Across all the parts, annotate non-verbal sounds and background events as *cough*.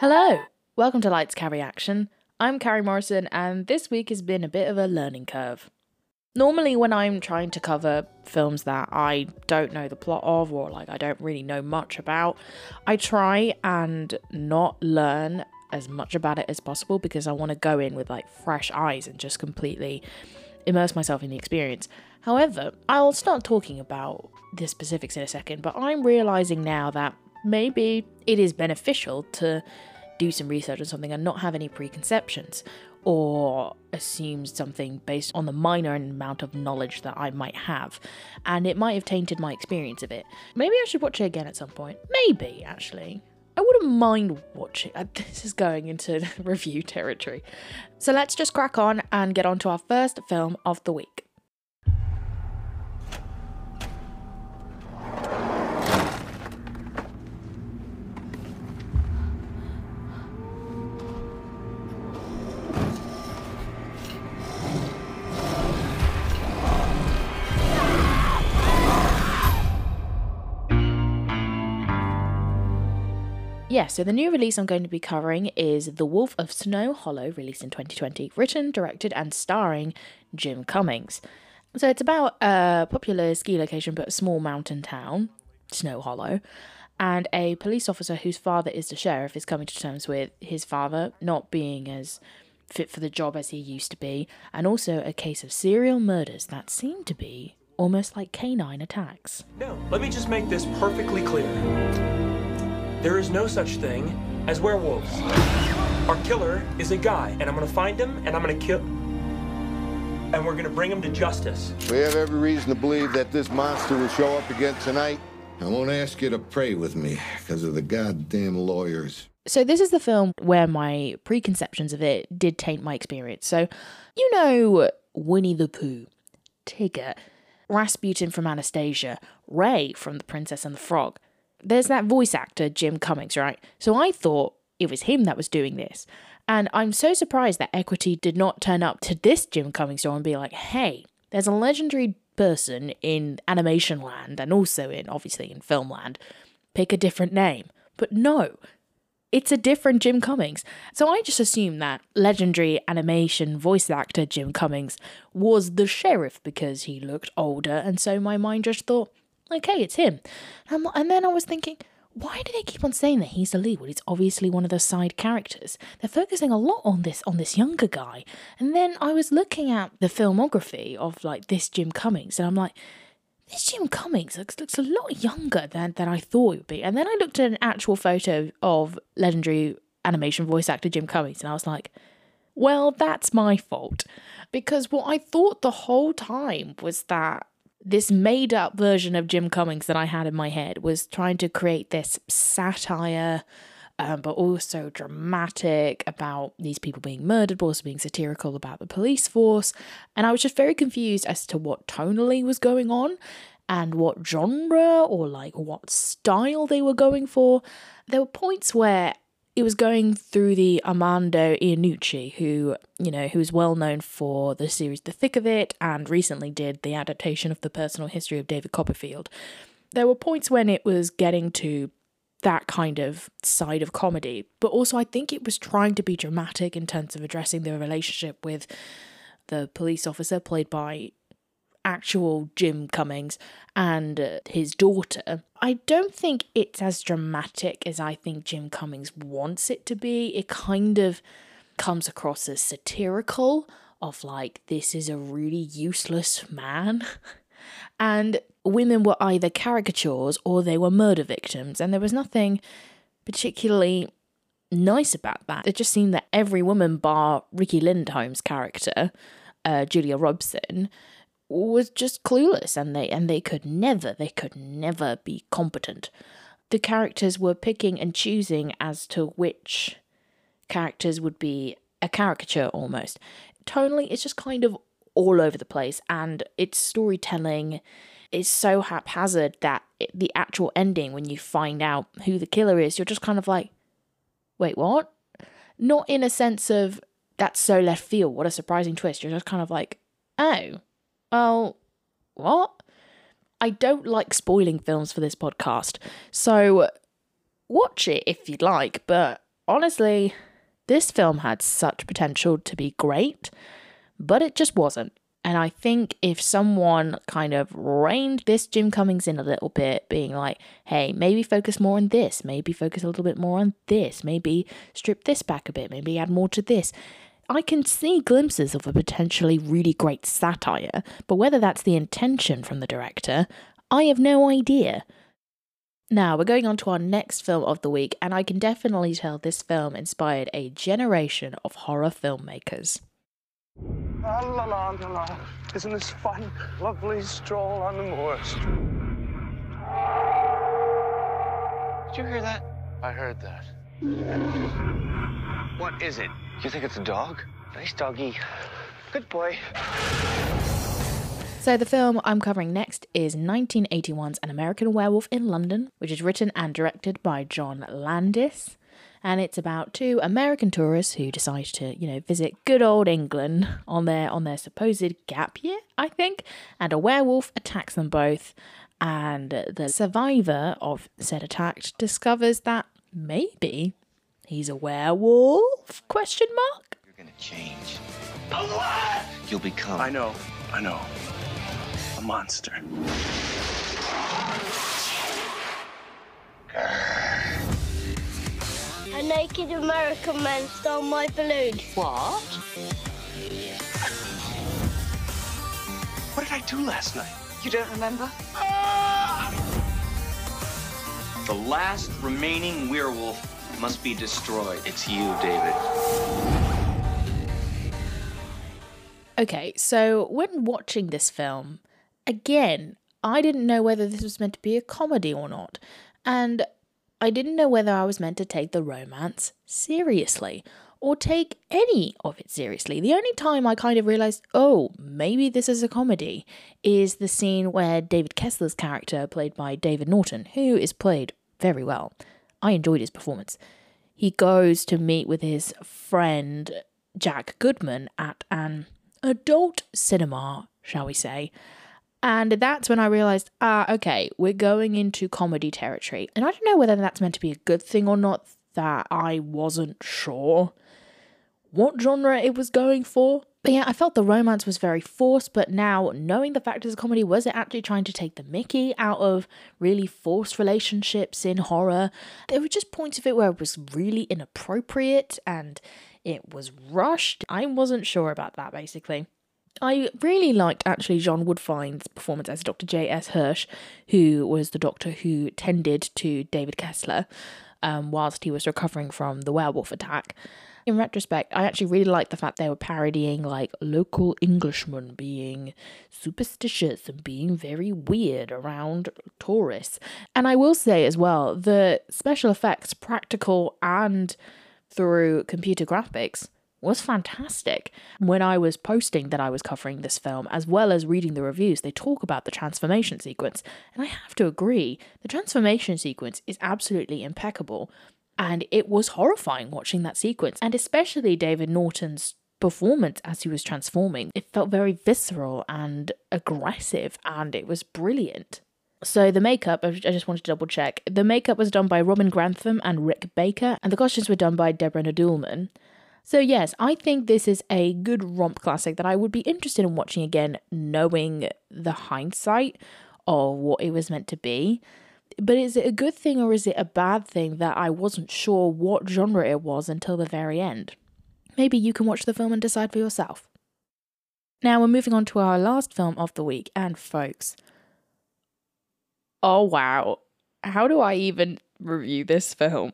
Hello, welcome to Lights Carrie Action. I'm Carrie Morrison, and this week has been a bit of a learning curve. Normally, when I'm trying to cover films that I don't know the plot of or like I don't really know much about, I try and not learn as much about it as possible because I want to go in with like fresh eyes and just completely immerse myself in the experience. However, I'll start talking about the specifics in a second, but I'm realizing now that maybe it is beneficial to do some research on something and not have any preconceptions or assume something based on the minor amount of knowledge that I might have. And it might have tainted my experience of it. Maybe I should watch it again at some point. Maybe, actually. I wouldn't mind watching. *laughs* This is going into *laughs* review territory. So let's just crack on and get on to our first film of the week. Yeah, so the new release I'm going to be covering is The Wolf of Snow Hollow, released in 2020, written, directed, and starring Jim Cummings. So it's about a popular ski location but a small mountain town, Snow Hollow, and a police officer whose father is the sheriff is coming to terms with his father not being as fit for the job as he used to be, and also a case of serial murders that seem to be almost like canine attacks. No, let me just make this perfectly clear. There is no such thing as werewolves. Our killer is a guy, and I'm gonna find him, and I'm gonna kill. And we're gonna bring him to justice. We have every reason to believe that this monster will show up again tonight. I won't ask you to pray with me because of the goddamn lawyers. So this is the film where my preconceptions of it did taint my experience. So, you know Winnie the Pooh, Tigger, Rasputin from Anastasia, Ray from The Princess and the Frog there's that voice actor, Jim Cummings, right? So I thought it was him that was doing this. And I'm so surprised that Equity did not turn up to this Jim Cummings store and be like, hey, there's a legendary person in animation land and also in, obviously, in film land. Pick a different name. But no, it's a different Jim Cummings. So I just assumed that legendary animation voice actor Jim Cummings was the sheriff because he looked older. And so my mind just thought, okay, it's him. And, and then I was thinking, why do they keep on saying that he's the lead when he's obviously one of the side characters? They're focusing a lot on this on this younger guy. And then I was looking at the filmography of like this Jim Cummings, and I'm like, this Jim Cummings looks looks a lot younger than than I thought it would be. And then I looked at an actual photo of legendary animation voice actor Jim Cummings, and I was like, well, that's my fault. Because what I thought the whole time was that this made up version of Jim Cummings that I had in my head was trying to create this satire, um, but also dramatic about these people being murdered, but also being satirical about the police force. And I was just very confused as to what tonally was going on and what genre or like what style they were going for. There were points where it was going through the Armando Iannucci, who, you know, who is well known for the series The Thick of It and recently did the adaptation of the personal history of David Copperfield. There were points when it was getting to that kind of side of comedy, but also I think it was trying to be dramatic in terms of addressing the relationship with the police officer played by actual Jim Cummings and uh, his daughter. I don't think it's as dramatic as I think Jim Cummings wants it to be. It kind of comes across as satirical of like this is a really useless man. *laughs* and women were either caricatures or they were murder victims and there was nothing particularly nice about that. It just seemed that every woman bar Riki Lindhome's character, uh, Julia Robson, was just clueless and they and they could never they could never be competent. The characters were picking and choosing as to which characters would be a caricature almost. Tonally it's just kind of all over the place and its storytelling is so haphazard that it, the actual ending when you find out who the killer is you're just kind of like wait what? Not in a sense of that's so left field what a surprising twist. You're just kind of like oh well, what? I don't like spoiling films for this podcast, so watch it if you'd like, but honestly, this film had such potential to be great, but it just wasn't. And I think if someone kind of reined this Jim Cummings in a little bit, being like, hey, maybe focus more on this, maybe focus a little bit more on this, maybe strip this back a bit, maybe add more to this. I can see glimpses of a potentially really great satire, but whether that's the intention from the director, I have no idea. Now, we're going on to our next film of the week, and I can definitely tell this film inspired a generation of horror filmmakers. La la la la la. Isn't this fun? Lovely stroll on the moors. Did you hear that? I heard that. What is it? You think it's a dog? Nice doggy. Good boy. So, the film I'm covering next is 1981's An American Werewolf in London, which is written and directed by John Landis. And it's about two American tourists who decide to, you know, visit good old England on their on their supposed gap year, I think. And a werewolf attacks them both. And the survivor of said attack discovers that maybe he's a werewolf? Question mark. You're gonna change. A what? You'll become. I know. I know. A monster. A naked American man stole my balloon. What? What did I do last night? You don't remember? The last remaining werewolf must be destroyed. It's you, David. Okay, so when watching this film, again, I didn't know whether this was meant to be a comedy or not. And I didn't know whether I was meant to take the romance seriously or take any of it seriously. The only time I kind of realized, oh, maybe this is a comedy, is the scene where David Kessler's character, played by David Naughton, who is played very well, I enjoyed his performance. He goes to meet with his friend Jack Goodman at an adult cinema, shall we say. And that's when I realized, ah, okay, we're going into comedy territory. And I don't know whether that's meant to be a good thing or not, that I wasn't sure what genre it was going for. But yeah, I felt the romance was very forced, but now knowing the fact it's a comedy, was it actually trying to take the mickey out of really forced relationships in horror? There were just points of it where it was really inappropriate and it was rushed. I wasn't sure about that basically. I really liked actually John Woodvine's performance as Dr. J.S. Hirsch, who was the doctor who tended to David Kessler um, whilst he was recovering from the werewolf attack. In retrospect, I actually really liked the fact they were parodying like local Englishmen being superstitious and being very weird around tourists. And I will say as well, the special effects, practical and through computer graphics, was fantastic. When I was posting that I was covering this film, as well as reading the reviews, they talk about the transformation sequence. And I have to agree, the transformation sequence is absolutely impeccable. And it was horrifying watching that sequence, and especially David Naughton's performance as he was transforming. It felt very visceral and aggressive, and it was brilliant. So the makeup, I just wanted to double check. The makeup was done by Robin Grantham and Rick Baker, and the costumes were done by Deborah Nadoolman. So, yes, I think this is a good romp classic that I would be interested in watching again, knowing the hindsight of what it was meant to be. But is it a good thing or is it a bad thing that I wasn't sure what genre it was until the very end? Maybe you can watch the film and decide for yourself. Now we're moving on to our last film of the week, and folks, oh wow, how do I even review this film?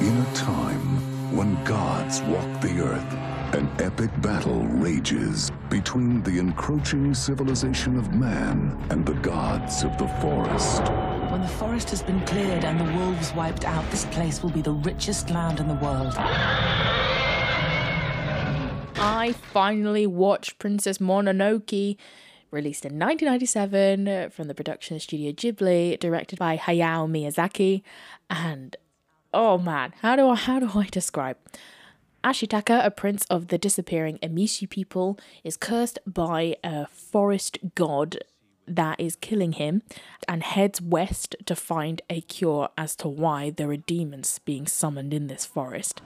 In a time when gods walk the earth, an epic battle rages between the encroaching civilization of man and the gods of the forest. When the forest has been cleared and the wolves wiped out, this place will be the richest land in the world. I finally watched Princess Mononoke, released in 1997 uh, from the production studio Ghibli, directed by Hayao Miyazaki, and oh man, how do I how do I describe? Ashitaka, a prince of the disappearing Emishi people, is cursed by a forest god that is killing him and heads west to find a cure as to why there are demons being summoned in this forest.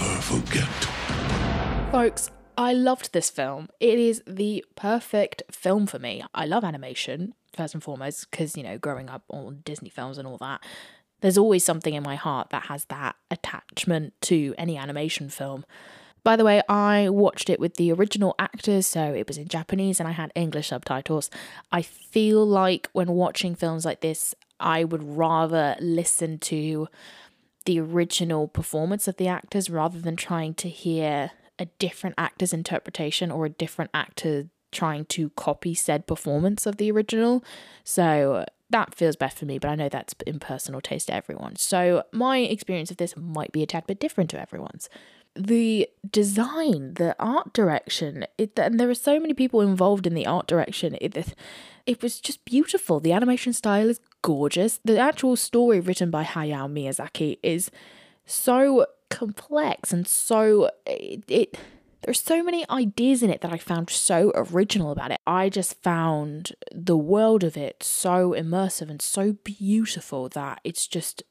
Never forget. Folks, I loved this film. It is the perfect film for me. I love animation, first and foremost, because, you know, growing up on Disney films and all that, there's always something in my heart that has that attachment to any animation film. By the way, I watched it with the original actors, so it was in Japanese and I had English subtitles. I feel like when watching films like this, I would rather listen to the original performance of the actors rather than trying to hear a different actor's interpretation or a different actor trying to copy said performance of the original. So that feels best for me, but I know that's in personal taste to everyone. So my experience of this might be a tad bit different to everyone's. The design, the art direction, it, and there are so many people involved in the art direction. It, it was just beautiful. The animation style is gorgeous. The actual story written by Hayao Miyazaki is so complex and so it, it there's so many ideas in it that I found so original about it. I just found the world of it so immersive and so beautiful that it's just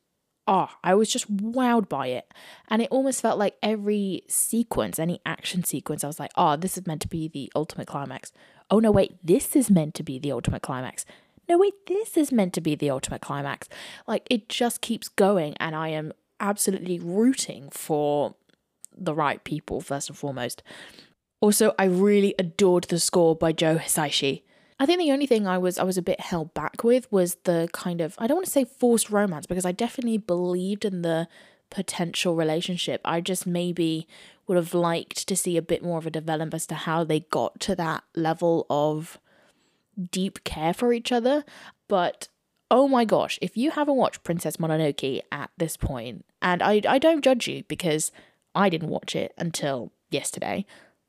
oh, I was just wowed by it. And it almost felt like every sequence, any action sequence, I was like, oh, this is meant to be the ultimate climax. Oh, no, wait, this is meant to be the ultimate climax. No, wait, this is meant to be the ultimate climax. Like, it just keeps going, and I am absolutely rooting for the right people, first and foremost. Also, I really adored the score by Joe Hisaishi. I think the only thing I was I was a bit held back with was the kind of I don't want to say forced romance because I definitely believed in the potential relationship. I just maybe would have liked to see a bit more of a development as to how they got to that level of deep care for each other. But oh my gosh, if you haven't watched Princess Mononoke at this point, and I, I don't judge you because I didn't watch it until yesterday,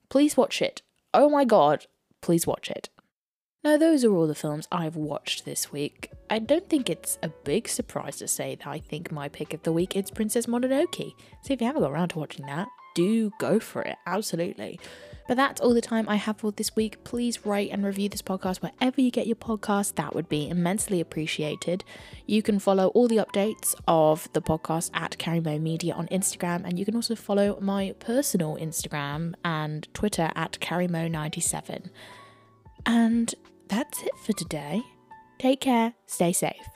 please watch it. Oh my god, please watch it. Now, those are all the films I've watched this week. I don't think it's a big surprise to say that I think my pick of the week is Princess Mononoke. So if you haven't got around to watching that, do go for it, absolutely. But that's all the time I have for this week. Please rate and review this podcast wherever you get your podcast. That would be immensely appreciated. You can follow all the updates of the podcast at Carimo Media on Instagram, and you can also follow my personal Instagram and Twitter at Carimo97. And that's it for today. Take care, stay safe.